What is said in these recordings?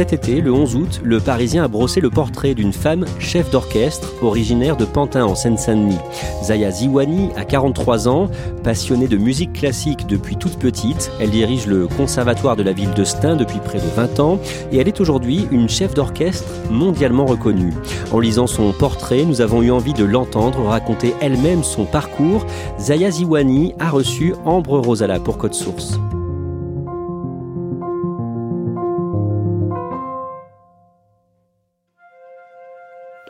Cet été, le 11 août, le Parisien a brossé le portrait d'une femme chef d'orchestre originaire de Pantin en Seine-Saint-Denis. Zaya Ziwani a 43 ans, passionnée de musique classique depuis toute petite. Elle dirige le conservatoire de la ville de Stein depuis près de 20 ans et elle est aujourd'hui une chef d'orchestre mondialement reconnue. En lisant son portrait, nous avons eu envie de l'entendre raconter elle-même son parcours. Zaya Ziwani a reçu Ambre Rosala pour Code Source.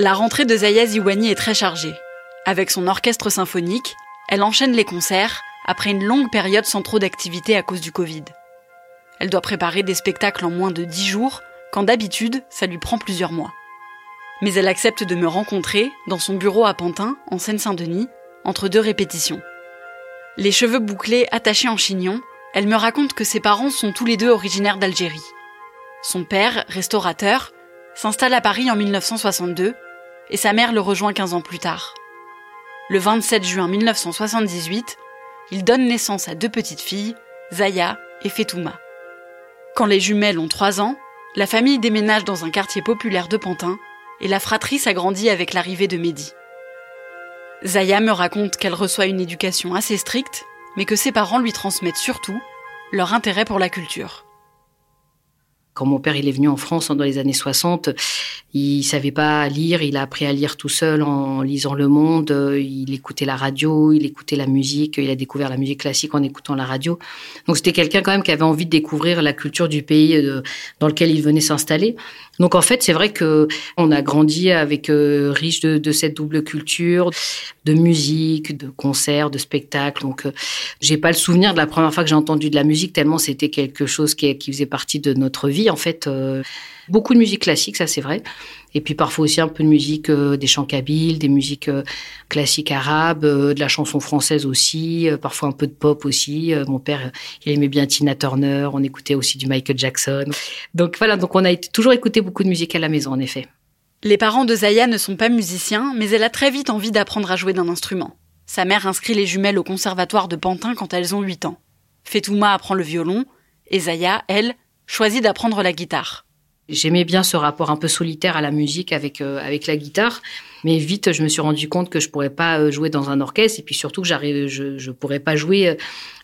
La rentrée de Zaya Ziwani est très chargée. Avec son orchestre symphonique, elle enchaîne les concerts après une longue période sans trop d'activité à cause du Covid. Elle doit préparer des spectacles en moins de 10 jours, quand d'habitude, ça lui prend plusieurs mois. Mais elle accepte de me rencontrer dans son bureau à Pantin, en Seine-Saint-Denis, entre deux répétitions. Les cheveux bouclés attachés en chignon, elle me raconte que ses parents sont tous les deux originaires d'Algérie. Son père, restaurateur, s'installe à Paris en 1962 et sa mère le rejoint 15 ans plus tard. Le 27 juin 1978, il donne naissance à deux petites filles, Zaya et Fetouma. Quand les jumelles ont 3 ans, la famille déménage dans un quartier populaire de Pantin et la fratrie s'agrandit avec l'arrivée de Mehdi. Zaya me raconte qu'elle reçoit une éducation assez stricte, mais que ses parents lui transmettent surtout leur intérêt pour la culture. Quand mon père il est venu en France dans les années 60, il savait pas lire, il a appris à lire tout seul en lisant Le Monde, il écoutait la radio, il écoutait la musique, il a découvert la musique classique en écoutant la radio. Donc c'était quelqu'un quand même qui avait envie de découvrir la culture du pays euh, dans lequel il venait s'installer. Donc en fait, c'est vrai que on a grandi avec euh, riche de, cette double culture, de musique, de concerts, de spectacles. Donc euh, j'ai pas le souvenir de la première fois que j'ai entendu de la musique tellement c'était quelque chose qui, faisait partie de notre vie en fait. Euh, beaucoup de musique classique, ça c'est vrai. Et puis parfois aussi un peu de musique, euh, des chants kabyles, des musiques euh, classiques arabes, de la chanson française aussi, parfois un peu de pop aussi. mon père, il aimait bien Tina Turner, on écoutait aussi du Michael Jackson. Donc voilà, donc on a toujours écouté beaucoup de musique à la maison en effet. Les parents de Zaya ne sont pas musiciens, mais elle a très vite envie d'apprendre à jouer d'un instrument. Sa mère inscrit les jumelles au conservatoire de Pantin quand elles ont 8 ans. Fetouma apprend le violon, et Zaya, elle, choisit d'apprendre la guitare. J'aimais bien ce rapport un peu solitaire à la musique avec euh, avec la guitare, mais vite je me suis rendu compte que je pourrais pas euh, jouer dans un orchestre et puis surtout que je je pourrais pas jouer euh,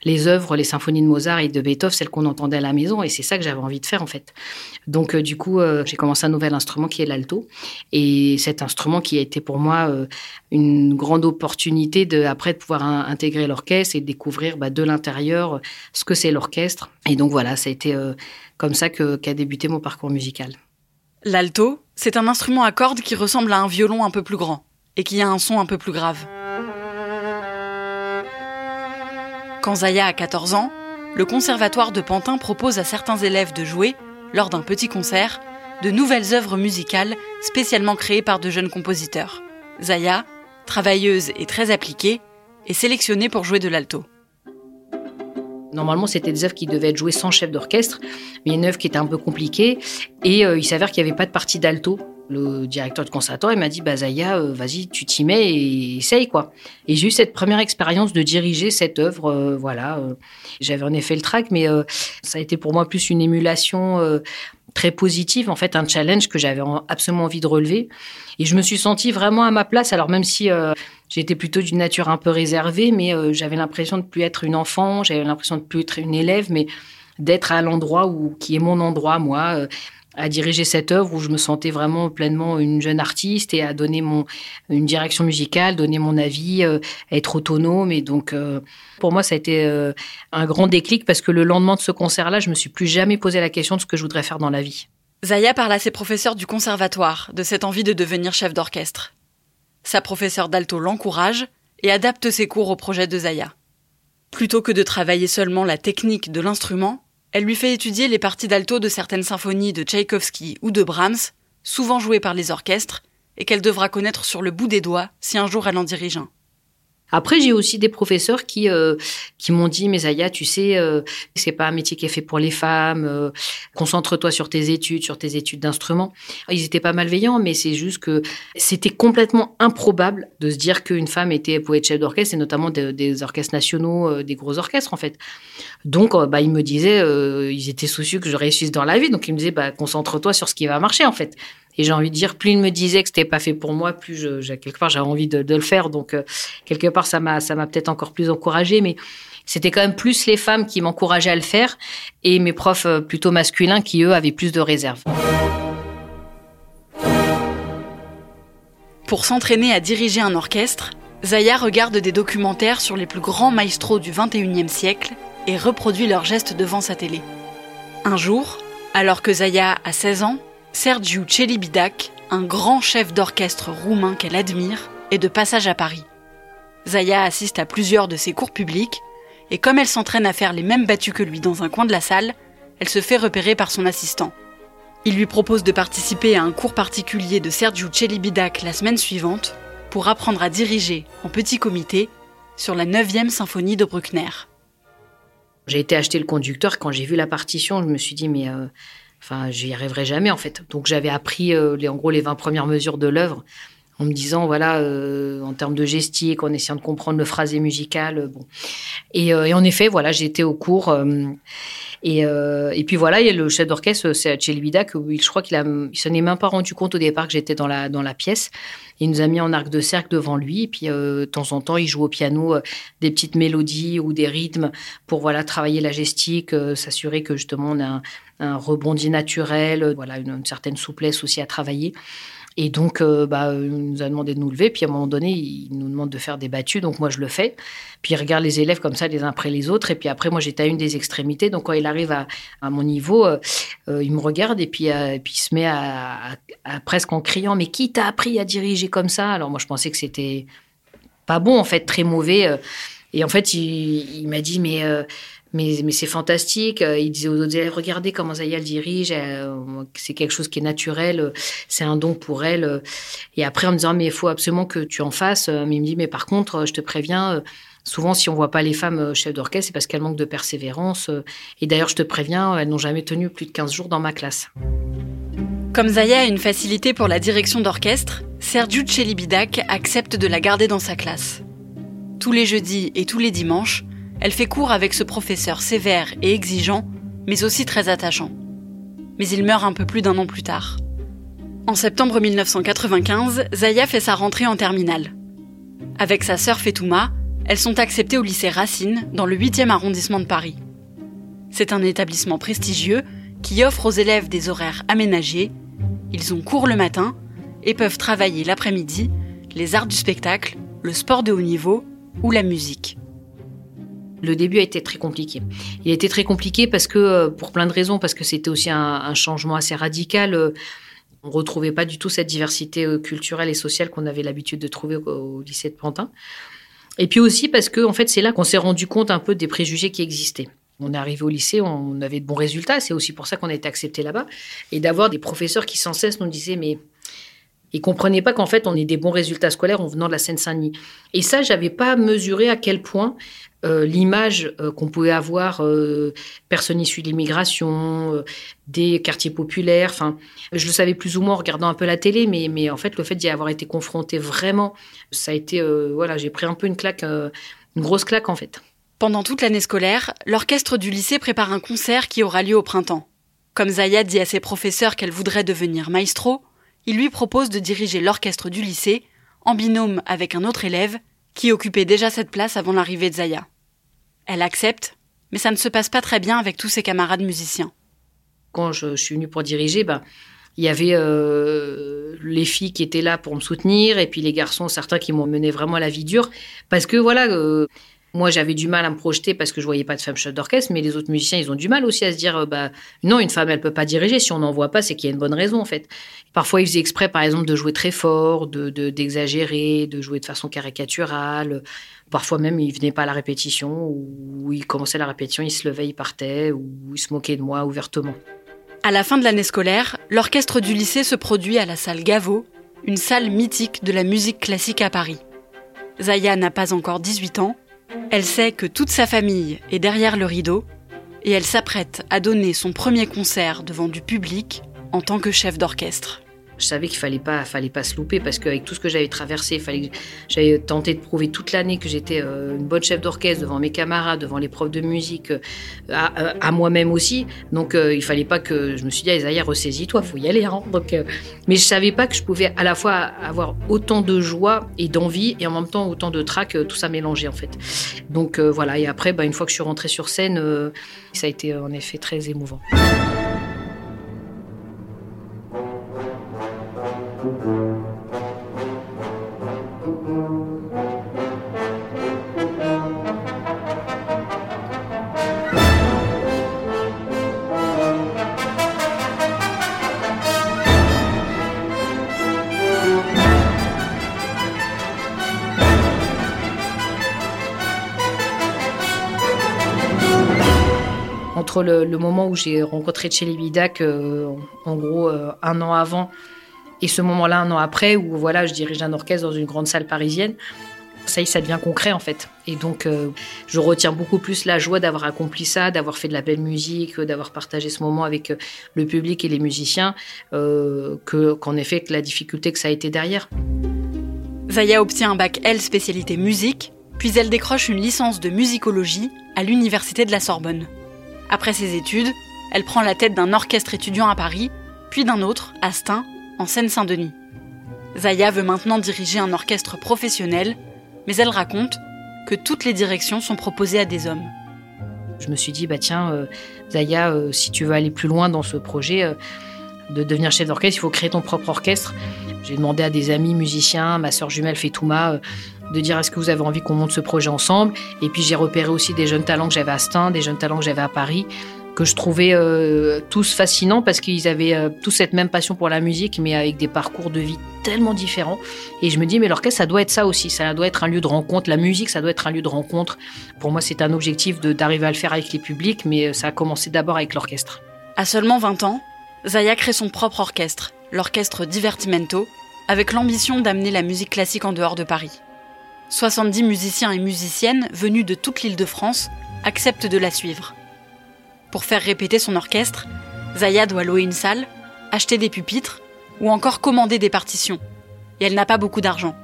les œuvres, les symphonies de Mozart et de Beethoven, celles qu'on entendait à la maison et c'est ça que j'avais envie de faire en fait. Donc du coup j'ai commencé un nouvel instrument qui est l'alto et cet instrument qui a été pour moi une grande opportunité de après de pouvoir intégrer l'orchestre et découvrir bah, de l'intérieur ce que c'est l'orchestre et donc voilà ça a été comme ça qu'a débuté mon parcours musical. L'alto, c'est un instrument à cordes qui ressemble à un violon un peu plus grand et qui a un son un peu plus grave. Quand Zaya a 14 ans, le conservatoire de Pantin propose à certains élèves de jouer, lors d'un petit concert, de nouvelles œuvres musicales spécialement créées par de jeunes compositeurs. Zaya, travailleuse et très appliquée, est sélectionnée pour jouer de l'alto. Normalement, c'était des œuvres qui devaient être jouées sans chef d'orchestre, mais une œuvre qui était un peu compliquée. Et euh, il s'avère qu'il n'y avait pas de partie d'alto. Le directeur du conservatoire, il m'a dit, bah, euh, vas-y, tu t'y mets et essaye, quoi. Et j'ai eu cette première expérience de diriger cette œuvre, euh, voilà. J'avais en effet le trac, mais ça a été pour moi plus une émulation très positive, en fait, un challenge que j'avais absolument envie de relever. Et je me suis sentie vraiment à ma place. Alors même si euh, j'étais plutôt d'une nature un peu réservée, mais euh, j'avais l'impression de plus être une enfant, j'avais l'impression de plus être une élève, mais d'être à l'endroit où qui est mon endroit, moi. À diriger cette œuvre où je me sentais vraiment pleinement une jeune artiste et à donner mon une direction musicale, donner mon avis, euh, être autonome et donc euh, pour moi ça a été euh, un grand déclic parce que le lendemain de ce concert-là, je me suis plus jamais posé la question de ce que je voudrais faire dans la vie. Zaya parle à ses professeurs du conservatoire de cette envie de devenir chef d'orchestre. Sa professeure d'alto l'encourage et adapte ses cours au projet de Zaya. Plutôt que de travailler seulement la technique de l'instrument, elle lui fait étudier les parties d'alto de certaines symphonies de Tchaïkovski ou de Brahms, souvent jouées par les orchestres, et qu'elle devra connaître sur le bout des doigts si un jour elle en dirige un. Après, j'ai aussi des professeurs qui euh, qui m'ont dit, mais Zaya, tu sais, euh, c'est pas un métier qui est fait pour les femmes. Euh, concentre-toi sur tes études, sur tes études d'instruments. Ils étaient pas malveillants, mais c'est juste que c'était complètement improbable de se dire qu'une femme était pouvait être chef d'orchestre, et notamment des orchestres nationaux, euh, des gros orchestres en fait. Donc, euh, bah, ils me disaient, ils étaient soucieux que je réussisse dans la vie, donc ils me disaient, bah, concentre-toi sur ce qui va marcher en fait. Et j'ai envie de dire, plus il me disait que c'était pas fait pour moi, plus je, quelque part j'avais envie de, le faire. Donc euh, quelque part ça m'a ça m'a peut-être encore plus encouragée, mais c'était quand même plus les femmes qui m'encourageaient à le faire et mes profs euh, plutôt masculins qui eux avaient plus de réserve. Pour s'entraîner à diriger un orchestre, Zaya regarde des documentaires sur les plus grands maestros du 21e siècle et reproduit leurs gestes devant sa télé. Un jour, alors que Zaya a 16 ans, Sergiu Celibidac, un grand chef d'orchestre roumain qu'elle admire, est de passage à Paris. Zaya assiste à plusieurs de ses cours publics, et comme elle s'entraîne à faire les mêmes battues que lui dans un coin de la salle, elle se fait repérer par son assistant. Il lui propose de participer à un cours particulier de Sergiu Celibidac la semaine suivante pour apprendre à diriger en petit comité sur la 9e symphonie de Bruckner. J'ai été acheter le conducteur quand j'ai vu la partition, je me suis dit mais euh, Enfin, j'y arriverai jamais en fait. Donc j'avais appris euh, les, en gros les 20 premières mesures de l'œuvre en me disant voilà euh, en termes de gestique, en essayant de comprendre le phrasé musical. Euh. Et, en effet, voilà, été au cours. Et, et puis voilà, a le chef d'orchestre, c'est Chelibida, que je crois qu'il il s'en est même pas rendu compte au départ que j'étais dans la dans la pièce. Il nous a mis en arc de cercle devant lui, et puis de temps en temps, il joue au piano des petites mélodies ou des rythmes pour voilà travailler la gestique, s'assurer que justement on a un rebondi naturel, euh, voilà, une, certaine souplesse aussi à travailler. Et donc, euh, bah, il nous a demandé de nous lever. Puis à un moment donné, il nous demande de faire des battues. Donc moi, je le fais. Puis il regarde les élèves comme ça, les uns après les autres. Et puis après, moi, j'étais à une des extrémités. Donc quand il arrive à, mon niveau, euh, il me regarde et puis, puis il se met à, presque en criant Mais qui t'a appris à diriger comme ça? Alors moi, je pensais que c'était pas bon, en fait, très mauvais. Et en fait, il m'a dit Mais mais, mais c'est fantastique. Euh, il disait aux autres élèves, regardez comment Zaya dirige, euh, c'est quelque chose qui est naturel, euh, c'est un don pour elle. Et après, en me disant, mais il faut absolument que tu en fasses. Mais il me dit, mais par contre, je te préviens, souvent, si on voit pas les femmes chefs d'orchestre, c'est parce qu'elles manquent de persévérance. Et d'ailleurs, je te préviens, elles n'ont jamais tenu plus de 15 jours dans ma classe. Comme Zaya a une facilité pour la direction d'orchestre, Sergiu Celibidac accepte de la garder dans sa classe. Tous les jeudis et tous les dimanches, elle fait cours avec ce professeur sévère et exigeant, mais aussi très attachant. Mais il meurt un peu plus d'un an plus tard. En septembre 1995, Zaya fait sa rentrée en terminale. Avec sa sœur Fetouma, elles sont acceptées au lycée Racine, dans le 8e arrondissement de Paris. C'est un établissement prestigieux qui offre aux élèves des horaires aménagés. Ils ont cours le matin et peuvent travailler l'après-midi les arts du spectacle, le sport de haut niveau ou la musique. Le début a été très compliqué. Il a été très compliqué parce que, euh, pour plein de raisons, parce que c'était aussi un, changement assez radical. Euh, on retrouvait pas du tout cette diversité euh, culturelle et sociale qu'on avait l'habitude de trouver au, lycée de Pantin. Et puis aussi parce que, en fait, c'est là qu'on s'est rendu compte un peu des préjugés qui existaient. On est arrivé au lycée, on avait de bons résultats. C'est aussi pour ça qu'on a été accepté là-bas. Et d'avoir des professeurs qui sans cesse nous disaient, mais ils comprenaient pas qu'en fait on ait des bons résultats scolaires en venant de la Seine-Saint-Denis. Et ça, j'avais pas mesuré à quel point euh, l'image euh, qu'on pouvait avoir euh, personnes issues de l'immigration, des quartiers populaires. Enfin, je le savais plus ou moins en regardant un peu la télé, mais, mais en fait, le fait d'y avoir été confronté vraiment, ça a été, voilà, j'ai pris un peu une claque, une grosse claque en fait. Pendant toute l'année scolaire, l'orchestre du lycée prépare un concert qui aura lieu au printemps. Comme Zaya dit à ses professeurs qu'elle voudrait devenir maestro, il lui propose de diriger l'orchestre du lycée en binôme avec un autre élève qui occupait déjà cette place avant l'arrivée de Zaya. Elle accepte, mais ça ne se passe pas très bien avec tous ses camarades musiciens. Quand je, suis venue pour diriger, ben, il y avait euh, les filles qui étaient là pour me soutenir et puis les garçons, certains qui m'ont mené vraiment à la vie dure. Parce que voilà, euh, moi j'avais du mal à me projeter parce que je voyais pas de femme chef d'orchestre, mais les autres musiciens, ils ont du mal aussi à se dire, euh, bah non, une femme, elle peut pas diriger. Si on n'en voit pas, c'est qu'il y a une bonne raison en fait. Parfois, ils faisaient exprès, par exemple, de jouer très fort, de d'exagérer, de, jouer de façon caricaturale. Parfois même, ils venaient pas à la répétition, ou ils commençaient la répétition, ils se levaient, ils partaient, ou ils se moquaient de moi ouvertement. À la fin de l'année scolaire, l'orchestre du lycée se produit à la salle Gaveau, une salle mythique de la musique classique à Paris. Zaya n'a pas encore 18 ans, elle sait que toute sa famille est derrière le rideau, et elle s'apprête à donner son premier concert devant du public en tant que chef d'orchestre je savais qu'il fallait pas, fallait pas se louper parce qu'avec tout ce que j'avais traversé, fallait j'avais tenté de prouver toute l'année que j'étais euh, une bonne chef d'orchestre devant mes camarades, devant les profs de musique, euh, à, moi-même aussi. Donc euh, il fallait pas que je me suis dit, Isaïa, ressaisis-toi, faut y aller. Hein. Donc, mais je savais pas que je pouvais à la fois avoir autant de joie et d'envie et en même temps autant de trac, tout ça mélangé en fait. Donc voilà. Et après, bah, une fois que je suis rentrée sur scène, ça a été en effet très émouvant. Le, moment où j'ai rencontré Chelly Bidak, euh, en gros euh, un an avant, et ce moment-là, un an après, où voilà, je dirige un orchestre dans une grande salle parisienne, ça y ça devient concret en fait. Et donc, euh, je retiens beaucoup plus la joie d'avoir accompli ça, d'avoir fait de la belle musique, d'avoir partagé ce moment avec le public et les musiciens, que qu'en effet, que la difficulté que ça a été derrière. Zaya obtient un bac L spécialité musique, puis elle décroche une licence de musicologie à l'université de la Sorbonne. Après ses études, elle prend la tête d'un orchestre étudiant à Paris, puis d'un autre à Stein, en Seine-Saint-Denis. Zaya veut maintenant diriger un orchestre professionnel, mais elle raconte que toutes les directions sont proposées à des hommes. Je me suis dit, bah tiens, euh, Zaya, euh, si tu veux aller plus loin dans ce projet euh, de devenir chef d'orchestre, il faut créer ton propre orchestre. J'ai demandé à des amis musiciens, ma sœur jumelle Fetouma, de dire est-ce que vous avez envie qu'on monte ce projet ensemble? Et puis j'ai repéré aussi des jeunes talents que j'avais à Stein, des jeunes talents que j'avais à Paris, que je trouvais euh, tous fascinants parce qu'ils avaient euh, tous cette même passion pour la musique, mais avec des parcours de vie tellement différents. Et je me dis, mais l'orchestre, ça doit être ça aussi, ça doit être un lieu de rencontre. La musique, ça doit être un lieu de rencontre. Pour moi, c'est un objectif d'arriver à le faire avec les publics, mais euh, ça a commencé d'abord avec l'orchestre. À seulement 20 ans, Zaya crée son propre orchestre, l'orchestre Divertimento, avec l'ambition d'amener la musique classique en dehors de Paris. 70 musiciens et musiciennes venus de toute l'île de France acceptent de la suivre. Pour faire répéter son orchestre, Zaya doit louer une salle, acheter des pupitres ou encore commander des partitions. Et elle n'a pas beaucoup d'argent.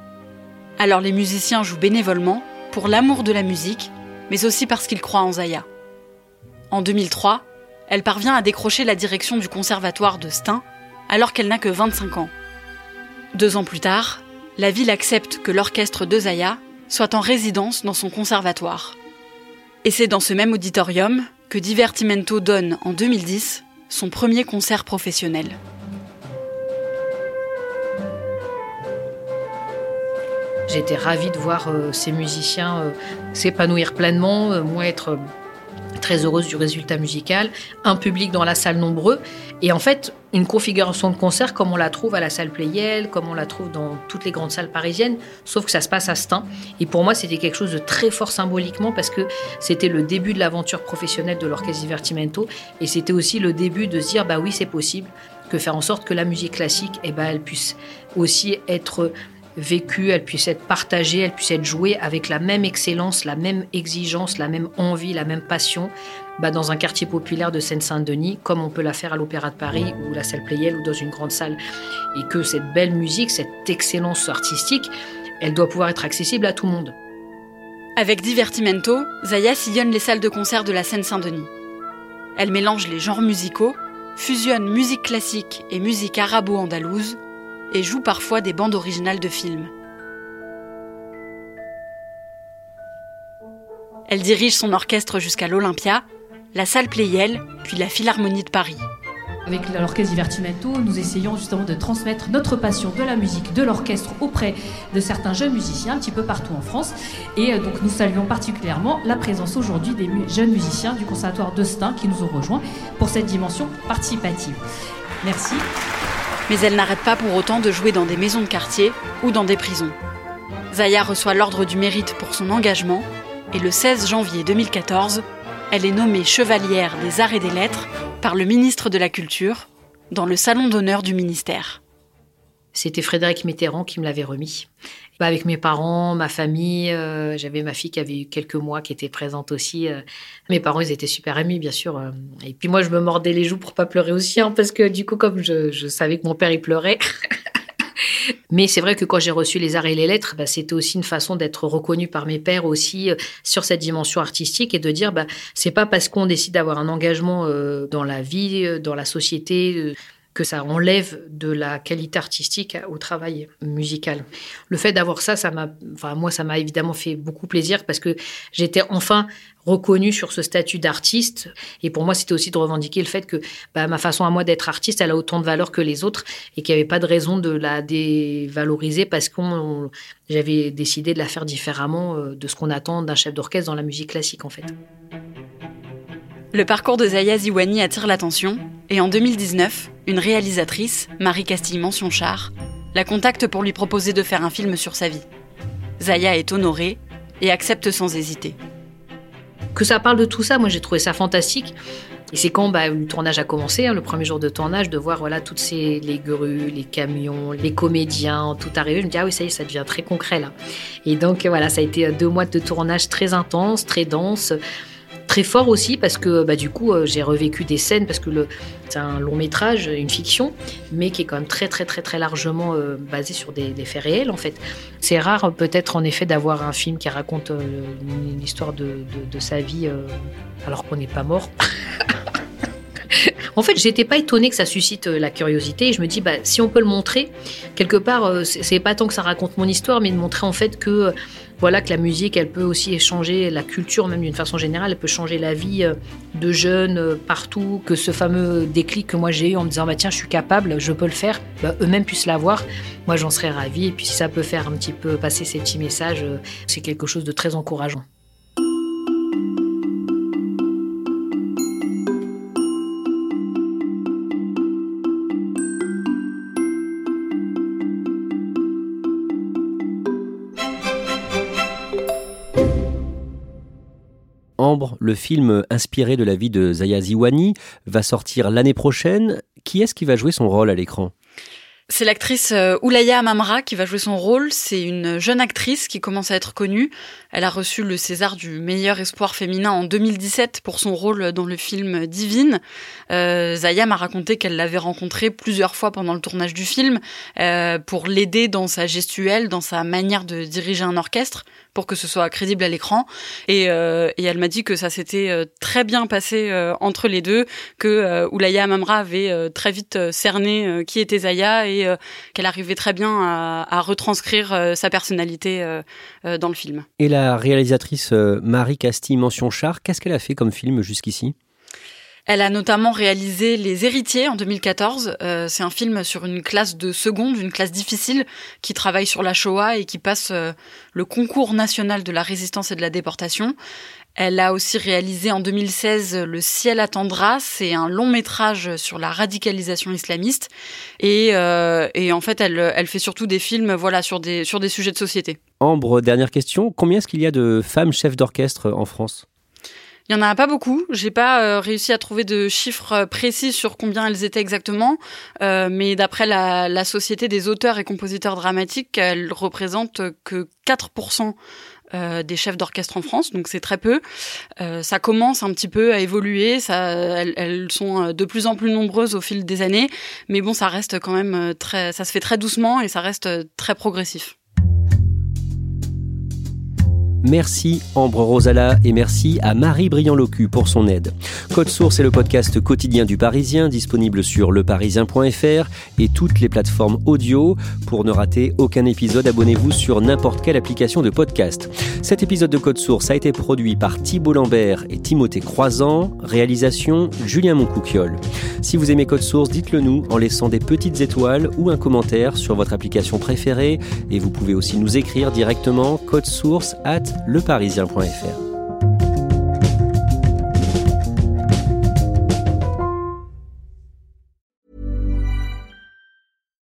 Alors les musiciens jouent bénévolement pour l'amour de la musique, mais aussi parce qu'ils croient en Zaya. En 2003, elle parvient à décrocher la direction du conservatoire de Stein alors qu'elle n'a que 25 ans. Deux ans plus tard, la ville accepte que l'orchestre de Zaya soit en résidence dans son conservatoire. Et c'est dans ce même auditorium que Divertimento donne en 2010 son premier concert professionnel. J'étais ravie de voir euh, ces musiciens euh, s'épanouir pleinement, euh, moi être très heureuse du résultat musical, un public dans la salle nombreux, et en fait, une configuration de concert comme on la trouve à la salle Playel, comme on la trouve dans toutes les grandes salles parisiennes, sauf que ça se passe à Stein. Et pour moi, c'était quelque chose de très fort symboliquement parce que c'était le début de l'aventure professionnelle de l'orchestre Divertimento, et c'était aussi le début de se dire, bah oui, c'est possible, que faire en sorte que la musique classique, eh ben, elle puisse aussi être vécue, elle puisse être partagée, elle puisse être jouée avec la même excellence, la même exigence, la même envie, la même passion bah, dans un quartier populaire de Seine-Saint-Denis, comme on peut la faire à l'Opéra de Paris ou la salle Playel ou dans une grande salle. Et que cette belle musique, cette excellence artistique, elle doit pouvoir être accessible à tout le monde. Avec Divertimento, Zaya sillonne les salles de concert de la Seine-Saint-Denis. Elle mélange les genres musicaux, fusionne musique classique et musique arabo-andalouse et joue parfois des bandes originales de films. Elle dirige son orchestre jusqu'à l'Olympia, la salle Playel, puis la Philharmonie de Paris. Avec l'orchestre Divertimento, nous essayons justement de transmettre notre passion de la musique, de l'orchestre auprès de certains jeunes musiciens un petit peu partout en France. Et euh, donc nous saluons particulièrement la présence aujourd'hui des jeunes musiciens du Conservatoire de qui nous ont rejoints pour cette dimension participative. Merci. Mais elle n'arrête pas pour autant de jouer dans des maisons de quartier ou dans des prisons. Zaya reçoit l'Ordre du Mérite pour son engagement et le 16 janvier 2014, elle est nommée chevalière des arts et des lettres par le ministre de la Culture dans le salon d'honneur du ministère. C'était Frédéric Mitterrand qui me l'avait remis. Bah, avec mes parents, ma famille, euh, j'avais ma fille qui avait eu quelques mois qui était présente aussi. Euh. Mes parents, ils étaient super amis, bien sûr. Euh. Et puis moi, je me mordais les joues pour pas pleurer aussi, hein, parce que du coup, comme je, savais que mon père, il pleurait, Mais c'est vrai que quand j'ai reçu les arts et les lettres, bah, c'était aussi une façon d'être reconnu par mes pères aussi sur cette dimension artistique et de dire, bah, c'est pas parce qu'on décide d'avoir un engagement dans la vie, dans la société, que ça enlève de la qualité artistique au travail musical. Le fait d'avoir ça, ça m'a, enfin moi, ça m'a évidemment fait beaucoup plaisir parce que j'étais enfin reconnue sur ce statut d'artiste. Et pour moi, c'était aussi de revendiquer le fait que bah, ma façon à moi d'être artiste, elle a autant de valeur que les autres et qu'il n'y avait pas de raison de la dévaloriser parce qu'on j'avais décidé de la faire différemment euh, de ce qu'on attend d'un chef d'orchestre dans la musique classique en fait. Le parcours de Zaya Ziwani attire l'attention et en 2019, une réalisatrice, Marie Castille-Mention-Char, la contacte pour lui proposer de faire un film sur sa vie. Zaya est honorée et accepte sans hésiter. Que ça parle de tout ça, moi j'ai trouvé ça fantastique. Et c'est quand bah, le tournage a commencé, hein, le premier jour de tournage, de voir toutes ces les grues, les camions, les comédiens, tout arriver. Je me dis ah oui ça y est, ça devient très concret là. Et donc voilà, ça a été deux mois de tournage très intense, très dense très fort aussi parce que bah, du coup euh, j'ai revécu des scènes parce que c'est un long métrage, une fiction, mais qui est quand même très très très très largement euh, basé sur des, faits réels en fait. C'est rare peut-être en effet d'avoir un film qui raconte euh, une, histoire de, sa vie alors qu'on n'est pas mort. En fait, j'étais pas étonnée que ça suscite la curiosité et je me dis, bah, si on peut le montrer, quelque part, c'est pas tant que ça raconte mon histoire, mais de montrer en fait que voilà que la musique, elle peut aussi changer la culture, même d'une façon générale, elle peut changer la vie euh, de jeunes euh, partout, que ce fameux déclic que moi j'ai eu en me disant bah tiens je suis capable, je peux le faire, bah, eux-mêmes puissent l'avoir. Moi j'en serais ravie et puis si ça peut faire un petit peu passer ces petits messages, euh, c'est quelque chose de très encourageant. Le film inspiré de la vie de Zaya Ziwani, va sortir l'année prochaine. Qui est-ce qui va jouer son rôle à l'écran? C'est l'actrice euh, Oulaya Amamra qui va jouer son rôle. C'est une jeune actrice qui commence à être connue. Elle a reçu le César du meilleur espoir féminin en 2017 pour son rôle dans le film Divine. Euh, Zaya m'a raconté qu'elle l'avait rencontré plusieurs fois pendant le tournage du film euh, pour l'aider dans sa gestuelle, dans sa manière de diriger un orchestre pour que ce soit crédible à l'écran. Et, euh, elle m'a dit que ça s'était très bien passé entre les deux, que Oulaya Amamra avait très vite cerné qui était Zaya et qu'elle arrivait très bien à, à retranscrire sa personnalité dans le film. Et la réalisatrice Marie Castille Mention Char, qu'est-ce qu'elle a fait comme film jusqu'ici? Elle a notamment réalisé Les Héritiers en 2014. Euh, c'est un film sur une classe de seconde, une classe difficile, qui travaille sur la Shoah et qui passe euh, le concours national de la résistance et de la déportation. Elle a aussi réalisé en 2016 Le ciel attendra, c'est un long métrage sur la radicalisation islamiste. Et, euh, et en fait, elle, elle, fait surtout des films voilà, sur, des, sur des sujets de société. Ambre, dernière question. Combien est-ce qu'il y a de femmes chefs d'orchestre en France? Il y en a pas beaucoup. J'ai pas euh, réussi à trouver de chiffres précis sur combien elles étaient exactement, euh, mais d'après la, la, Société des auteurs et compositeurs dramatiques, elles représentent que 4% des chefs d'orchestre en France, donc c'est très peu. ça commence un petit peu à évoluer, ça, elles, elles, sont de plus en plus nombreuses au fil des années, mais bon, ça reste quand même très, ça se fait très doucement et ça reste très progressif. Merci Ambre Rosala et merci à Marie Briand-Locu pour son aide. Code Source est le podcast quotidien du Parisien, disponible sur leparisien.fr et toutes les plateformes audio. Pour ne rater aucun épisode, abonnez-vous sur n'importe quelle application de podcast. Cet épisode de Code Source a été produit par Thibault Lambert et Timothée Croisant, réalisation Julien Moncouquiole. Si vous aimez Code Source, dites-le nous en laissant des petites étoiles ou un commentaire sur votre application préférée et vous pouvez aussi nous écrire directement code source at leparisien.fr.